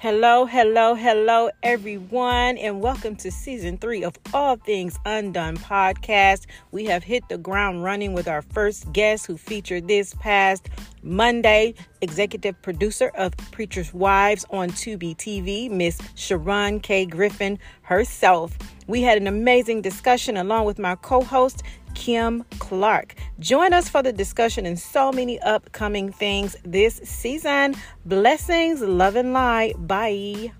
Hello, hello, hello, everyone, and welcome to season three of All Things Undone podcast. We have hit the ground running with our first guest who featured this past Monday, executive producer of Preacher's Wives on Tubi TV, Miss Sharon K. Griffin herself. We had an amazing discussion along with my co host, Kim Clark. Join us for the discussion and so many upcoming things this season. Blessings, love, and light. Bye.